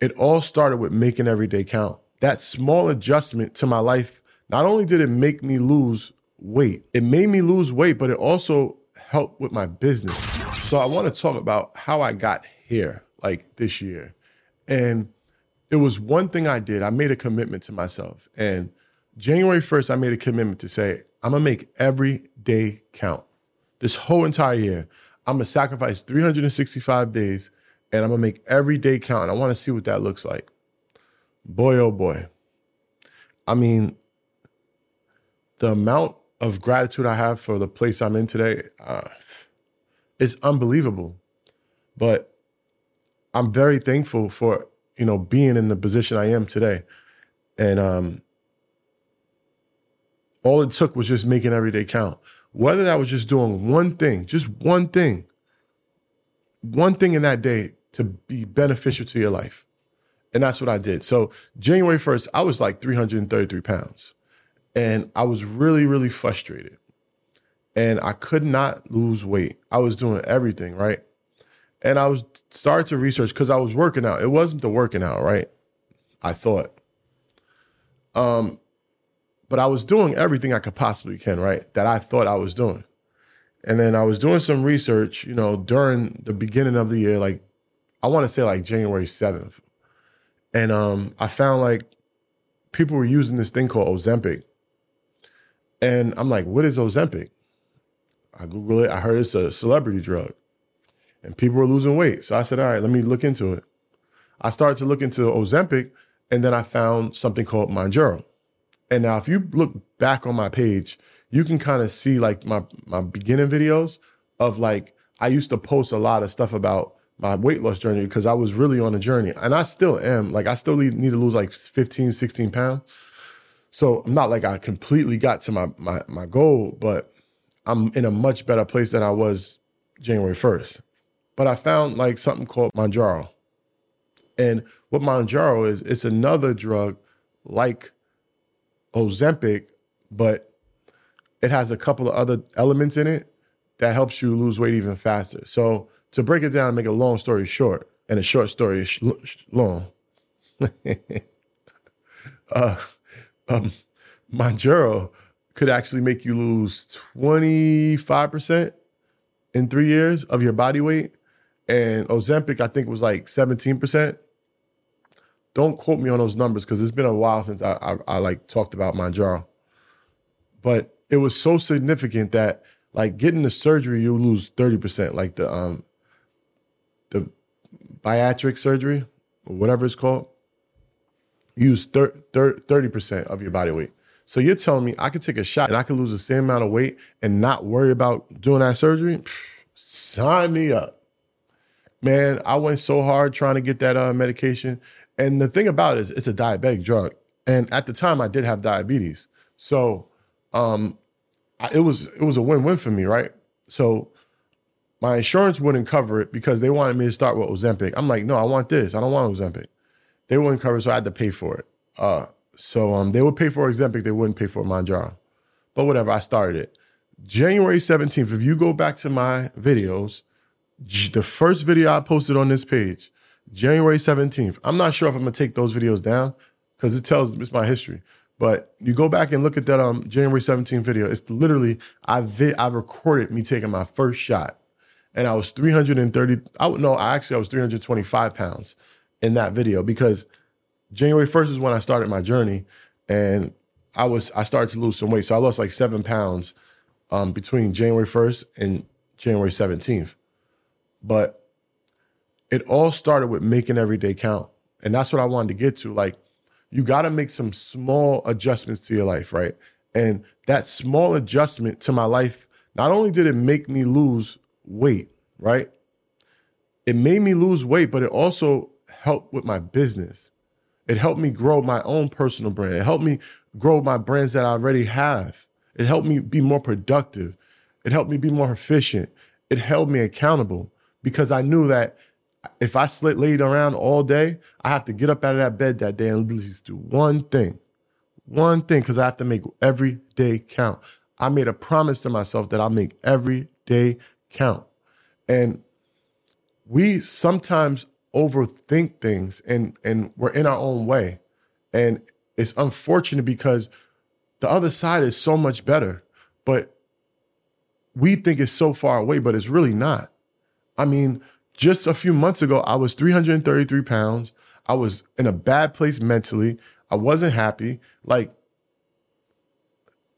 It all started with making every day count. That small adjustment to my life, not only did it make me lose weight, it made me lose weight, but it also helped with my business. So I want to talk about how I got here, like this year. And it was one thing I did. I made a commitment to myself. And January 1st, I made a commitment to say, I'm going to make every day count. This whole entire year, I'm going to sacrifice 365 days and I'm gonna make every day count. I wanna see what that looks like. Boy, oh boy. I mean, the amount of gratitude I have for the place I'm in today uh, is unbelievable. But I'm very thankful for, you know, being in the position I am today. And um, all it took was just making every day count. Whether that was just doing one thing, just one thing, one thing in that day to be beneficial to your life. And that's what I did. So January 1st, I was like 333 pounds. And I was really, really frustrated. And I could not lose weight. I was doing everything, right? And I was started to research because I was working out. It wasn't the working out, right? I thought. Um, but I was doing everything I could possibly can, right? That I thought I was doing. And then I was doing some research, you know, during the beginning of the year, like I want to say like January 7th. And um, I found like people were using this thing called Ozempic. And I'm like, what is Ozempic? I Google it. I heard it's a celebrity drug. And people were losing weight. So I said, all right, let me look into it. I started to look into Ozempic, and then I found something called Mounjaro. And now if you look back on my page, you can kind of see like my my beginning videos of like I used to post a lot of stuff about my weight loss journey because I was really on a journey and I still am. Like I still need, to lose like 15, 16 pounds. So I'm not like I completely got to my, my, my goal, but I'm in a much better place than I was January 1st. But I found like something called Mounjaro. And what Mounjaro is, it's another drug like Ozempic, but it has a couple of other elements in it that helps you lose weight even faster. So to break it down and make a long story short, and a short story sh- long, uh, um, Mounjaro could actually make you lose 25% in three years of your body weight. And Ozempic, I think, was like 17%. Don't quote me on those numbers because it's been a while since I, I, I like talked about Mounjaro. But it was so significant that like getting the surgery, you lose 30%. Like the um bariatric surgery, or whatever it's called, use 30% of your body weight. So you're telling me I could take a shot and I could lose the same amount of weight and not worry about doing that surgery? Sign me up. Man, I went so hard trying to get that uh, medication. And the thing about it is it's a diabetic drug. And at the time I did have diabetes. So um, it was it was a win-win for me, right? So my insurance wouldn't cover it because they wanted me to start with Ozempic. I'm like, no, I want this. I don't want Ozempic. They wouldn't cover it, so I had to pay for it. Uh, so um, they would pay for Ozempic, they wouldn't pay for Mounjaro. But whatever, I started it. January 17th, if you go back to my videos, the first video I posted on this page, January 17th. I'm not sure if I'm gonna take those videos down because it tells it's my history. But you go back and look at that um January 17th video. It's literally I vi- I recorded me taking my first shot, and I was 330. I would no, I actually I was 325 pounds in that video because January 1st is when I started my journey and I was I started to lose some weight. So I lost like seven pounds um, between January 1st and January 17th. But it all started with making every day count. And that's what I wanted to get to. Like, you got to make some small adjustments to your life, right? And that small adjustment to my life, not only did it make me lose weight, right? It made me lose weight, but it also helped with my business. It helped me grow my own personal brand. It helped me grow my brands that I already have. It helped me be more productive. It helped me be more efficient. It held me accountable because I knew that if I slit laid around all day, I have to get up out of that bed that day and at least do one thing. One thing, because I have to make every day count. I made a promise to myself that I'll make every day count. And we sometimes overthink things and and we're in our own way. And it's unfortunate because the other side is so much better, but we think it's so far away, but it's really not. I mean, just a few months ago, I was 333 pounds. I was in a bad place mentally. I wasn't happy. Like,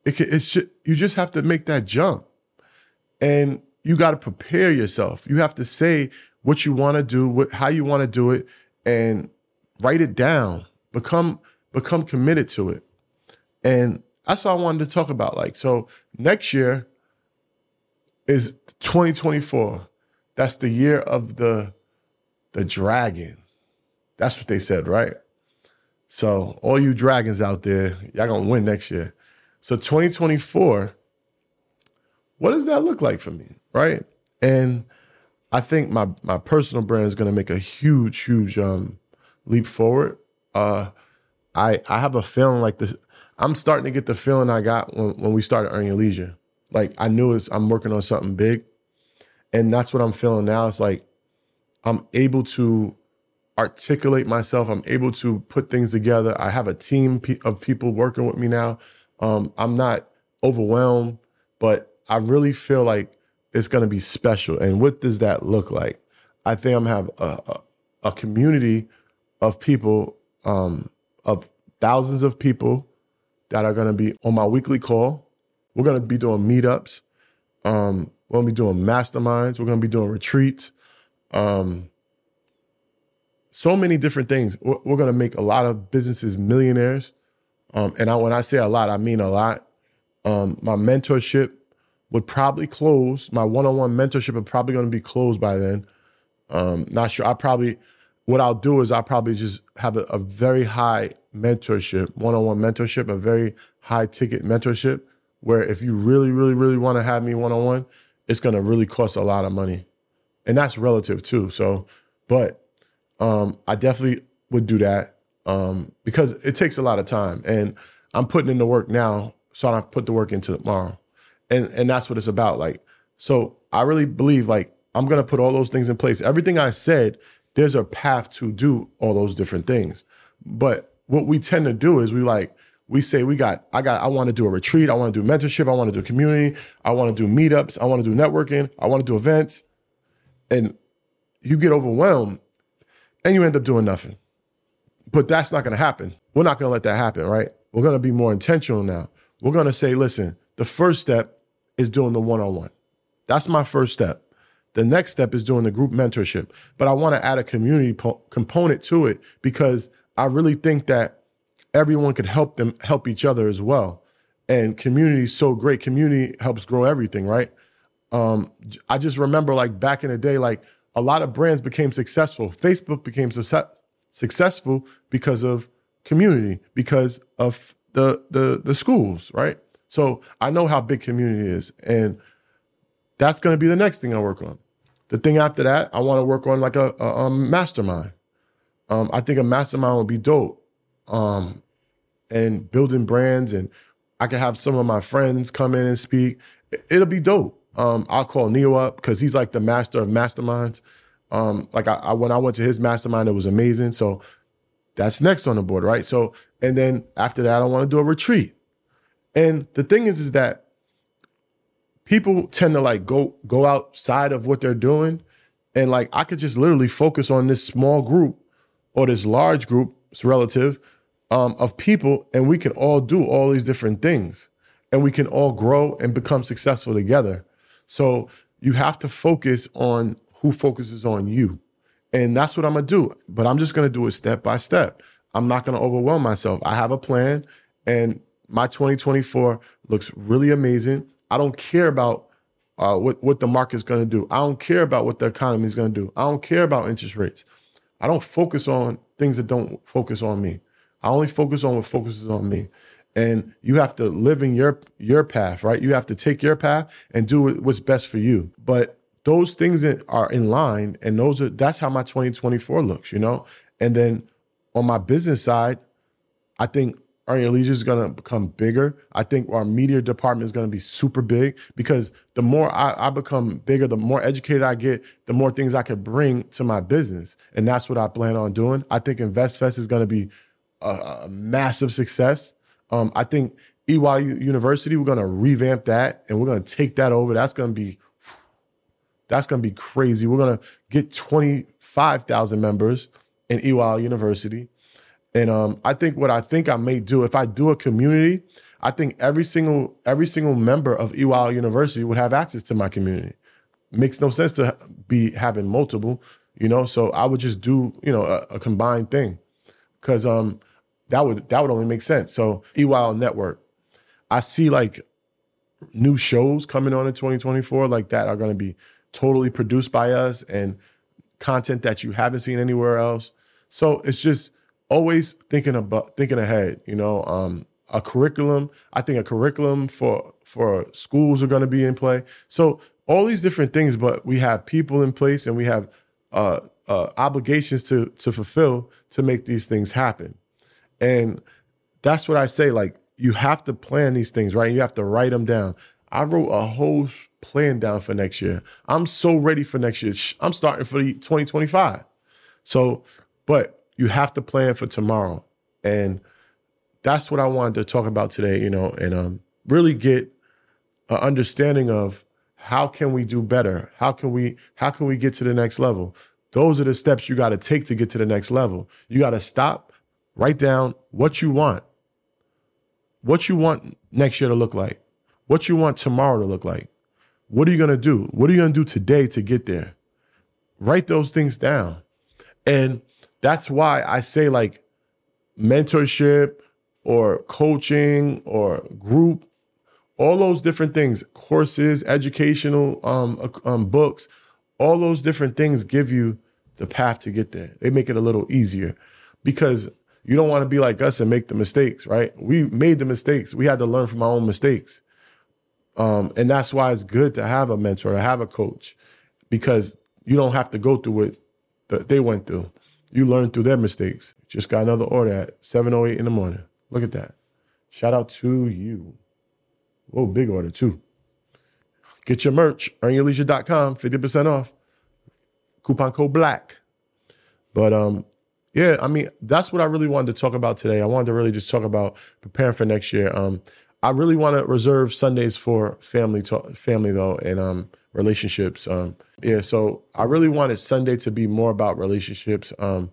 it, it's just, you just have to make that jump, and you got to prepare yourself. You have to say what you want to do, what how you want to do it, and write it down. Become become committed to it, and that's what I wanted to talk about. Like, so next year is 2024. That's the year of the the dragon. That's what they said, right? So all you dragons out there, y'all gonna win next year. So 2024, what does that look like for me, right? And I think my my personal brand is gonna make a huge, huge um, leap forward. Uh, I I have a feeling like this. I'm starting to get the feeling I got when, when we started Earn Your Leisure. Like I knew it's, I'm working on something big, and that's what I'm feeling now. It's like I'm able to articulate myself. I'm able to put things together. I have a team of people working with me now. Um, I'm not overwhelmed, but I really feel like it's going to be special. And what does that look like? I think I'm have a, a, a community of people, um, of thousands of people that are going to be on my weekly call. We're going to be doing meetups. Um, we're going to be doing masterminds. We're going to be doing retreats. Um, so many different things. We're, we're going to make a lot of businesses millionaires. Um, and I, when I say a lot, I mean a lot. Um, my mentorship would probably close. My one-on-one mentorship is probably going to be closed by then. Um, not sure. I probably what I'll do is I'll probably just have a, a very high mentorship, one-on-one mentorship, a very high ticket mentorship, where if you really, really, really want to have me one-on-one, it's going to really cost a lot of money, and that's relative too. So, but um, I definitely would do that um, because it takes a lot of time, and I'm putting in the work now, so I don't put the work into tomorrow, and and that's what it's about. Like, so I really believe like I'm gonna put all those things in place. Everything I said, there's a path to do all those different things, but what we tend to do is we like we say we got I got I want to do a retreat, I want to do mentorship, I want to do community, I want to do meetups, I want to do networking, I want to do events. And you get overwhelmed and you end up doing nothing. But that's not to happen. We're not to let that happen, right? We're to be more intentional now. We're to say, listen, the first step is doing the one-on-one. That's my first step. The next step is doing the group mentorship. But I want to add a community po- component to it because I really think that everyone could help them help each other as well. And community is so great. Community helps grow everything, right? Um, I just remember like back in the day, like a lot of brands became successful. Facebook became success, successful because of community, because of the the the schools, right? So I know how big community is, and that's going to be the next thing I work on. The thing after that, I want to work on like a, a, a mastermind. Um, I think a mastermind would be dope. Um, and building brands, and I could have some of my friends come in and speak. It'll be dope. Um, I'll call Neo up because he's like the master of masterminds. Um, like I, I, when I went to his mastermind, it was amazing. So that's next on the board, right? So and then after that, I want to do a retreat. And the thing is, is that people tend to like go go outside of what they're doing, and like I could just literally focus on this small group or this large group it's relative, um, of people, and we can all do all these different things, and we can all grow and become successful together. So you have to focus on who focuses on you, and that's what I'm gonna do. But I'm just gonna do it step by step. I'm not gonna overwhelm myself. I have a plan, and my 2024 looks really amazing. I don't care about uh, what what the market's going to do. I don't care about what the economy is going to do. I don't care about interest rates. I don't focus on things that don't focus on me. I only focus on what focuses on me. And you have to live in your your path, right? You have to take your path and do what's best for you. But those things that are in line, and those are that's how my 2024 looks, you know. And then on my business side, I think Your Leisure is going to become bigger. I think our media department is going to be super big because the more I, I, become bigger, the more educated I get, the more things I could bring to my business. And that's what I plan on doing. I think InvestFest is going to be a, a massive success. Um, I think EYL University, we're going to revamp that and we're going to take that over. That's going to be that's going to be crazy. We're going to get 25,000 members in EYL University. And um, I think what I think I may do if I do a community, I think every single every single member of EYL University would have access to my community. Makes no sense to be having multiple, you know. So I would just do you know a, a combined thing, because um that would that would only make sense. So EYL Network, I see like new shows coming on in 2024 like that are going to be totally produced by us and content that you haven't seen anywhere else. So it's just always thinking about thinking ahead. You know, um, a curriculum. I think a curriculum for for schools are going to be in play. So all these different things, but we have people in place and we have uh, uh, obligations to to fulfill to make these things happen. And that's what I say. Like you have to plan these things, right? You have to write them down. I wrote a whole plan down for next year. I'm so ready for next year. I'm starting for the 2025. So, but you have to plan for tomorrow. And that's what I wanted to talk about today, you know, and um, really get an understanding of how can we do better? How can we how can we get to the next level? Those are the steps you got to take to get to the next level. You got to stop, write down what you want. What you want next year to look like. What you want tomorrow to look like. What are you going to do? What are you going to do today to get there? Write those things down. And that's why I say like mentorship or coaching or group, all those different things, courses, educational um, um, books, all those different things give you the path to get there. They make it a little easier because you don't want to be like us and make the mistakes, right? We made the mistakes. We had to learn from our own mistakes. Um, and that's why it's good to have a mentor, to have a coach, because you don't have to go through what the, they went through. You learn through their mistakes. Just got another order at 7.08 in the morning. Look at that. Shout out to you. Whoa, big order too. Get your merch, earnyourleisure.com, 50% off. Coupon code BLACK. But um, yeah, I mean, that's what I really wanted to talk about today. I wanted to really just talk about preparing for next year. Um, I really want to reserve Sundays for family talk, family though, and um, relationships. Um, yeah, so I really wanted Sunday to be more about relationships. Um,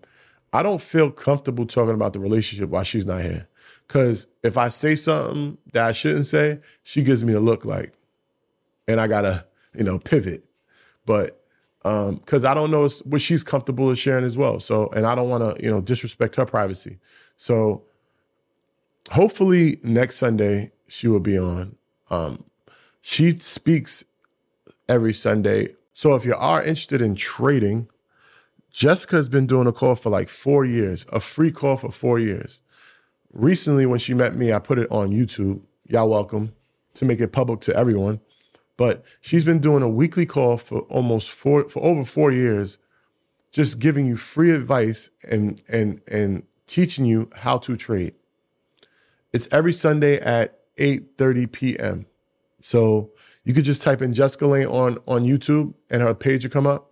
I don't feel comfortable talking about the relationship while she's not here. Cause if I say something that I shouldn't say, she gives me a look like, and I gotta, you know, pivot. But um, cause I don't know what she's comfortable with sharing as well. So, and I don't wanna, you know, disrespect her privacy. So hopefully next Sunday she will be on. Um, she speaks every Sunday. So if you are interested in trading, Jessica's been doing a call for like four years, a free call for four years. Recently, when she met me, I put it on YouTube. Y'all welcome to make it public to everyone. But she's been doing a weekly call for almost four for over four years, just giving you free advice and and and teaching you how to trade. It's every Sunday at 8:30 p.m. So you could just type in Jessica Lane on, on YouTube and her page will come up.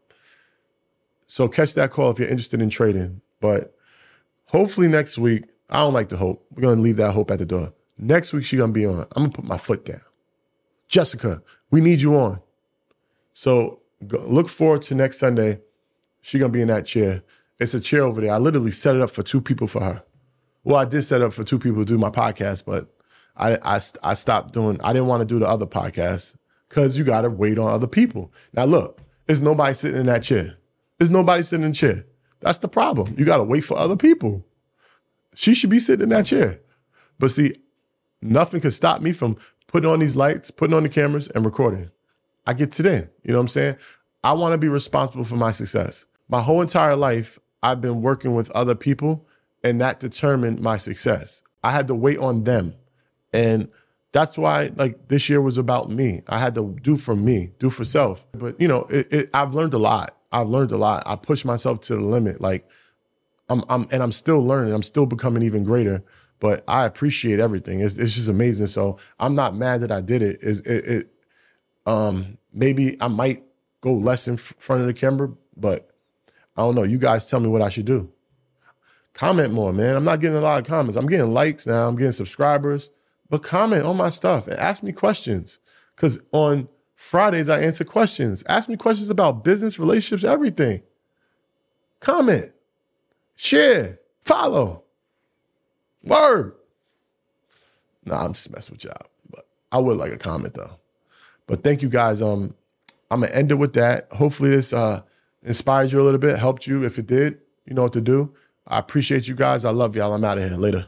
So catch that call if you're interested in trading. But hopefully next week, I don't like to hope. We're gonna leave that hope at the door. Next week she's gonna be on. I'm gonna put my foot down. Jessica, we need you on. So go, look forward to next Sunday. She's gonna be in that chair, It's a chair over there. I literally set it up for two people for her. Well, I did set up for two people to do my podcast, but I I, I stopped doing. I didn't want to do the other podcast because you got to wait on other people. Now look, there's nobody sitting in that chair. There's nobody sitting in the chair. That's the problem. You got to wait for other people. She should be sitting in that chair. But see, nothing could stop me from putting on these lights, putting on the cameras, and recording. I get to then. You know what I'm saying? I want to be responsible for my success. My whole entire life, I've been working with other people, and that determined my success. I had to wait on them. And that's why like this year was about me. I had to do for me, do for self. But you know, it, it, I've learned a lot. I've learned a lot. I pushed myself to the limit. Like I'm, I'm, and I'm still learning. I'm still becoming even greater. But I appreciate everything. It's, it's just amazing. So I'm not mad that I did it. It, it, it um, maybe I might go less in front of the camera, but I don't know. You guys tell me what I should do. Comment more, man. I'm not getting a lot of comments. I'm getting likes now. I'm getting subscribers, but comment on my stuff and ask me questions. Because on Fridays, I answer questions. Ask me questions about business, relationships, everything. Comment, share, follow. Word. Nah, I'm just messing with y'all. But I would like a comment though. But thank you guys. Um, I'm gonna end it with that. Hopefully this uh inspired you a little bit, helped you. If it did, you know what to do. I appreciate you guys. I love y'all. I'm out of here. Later.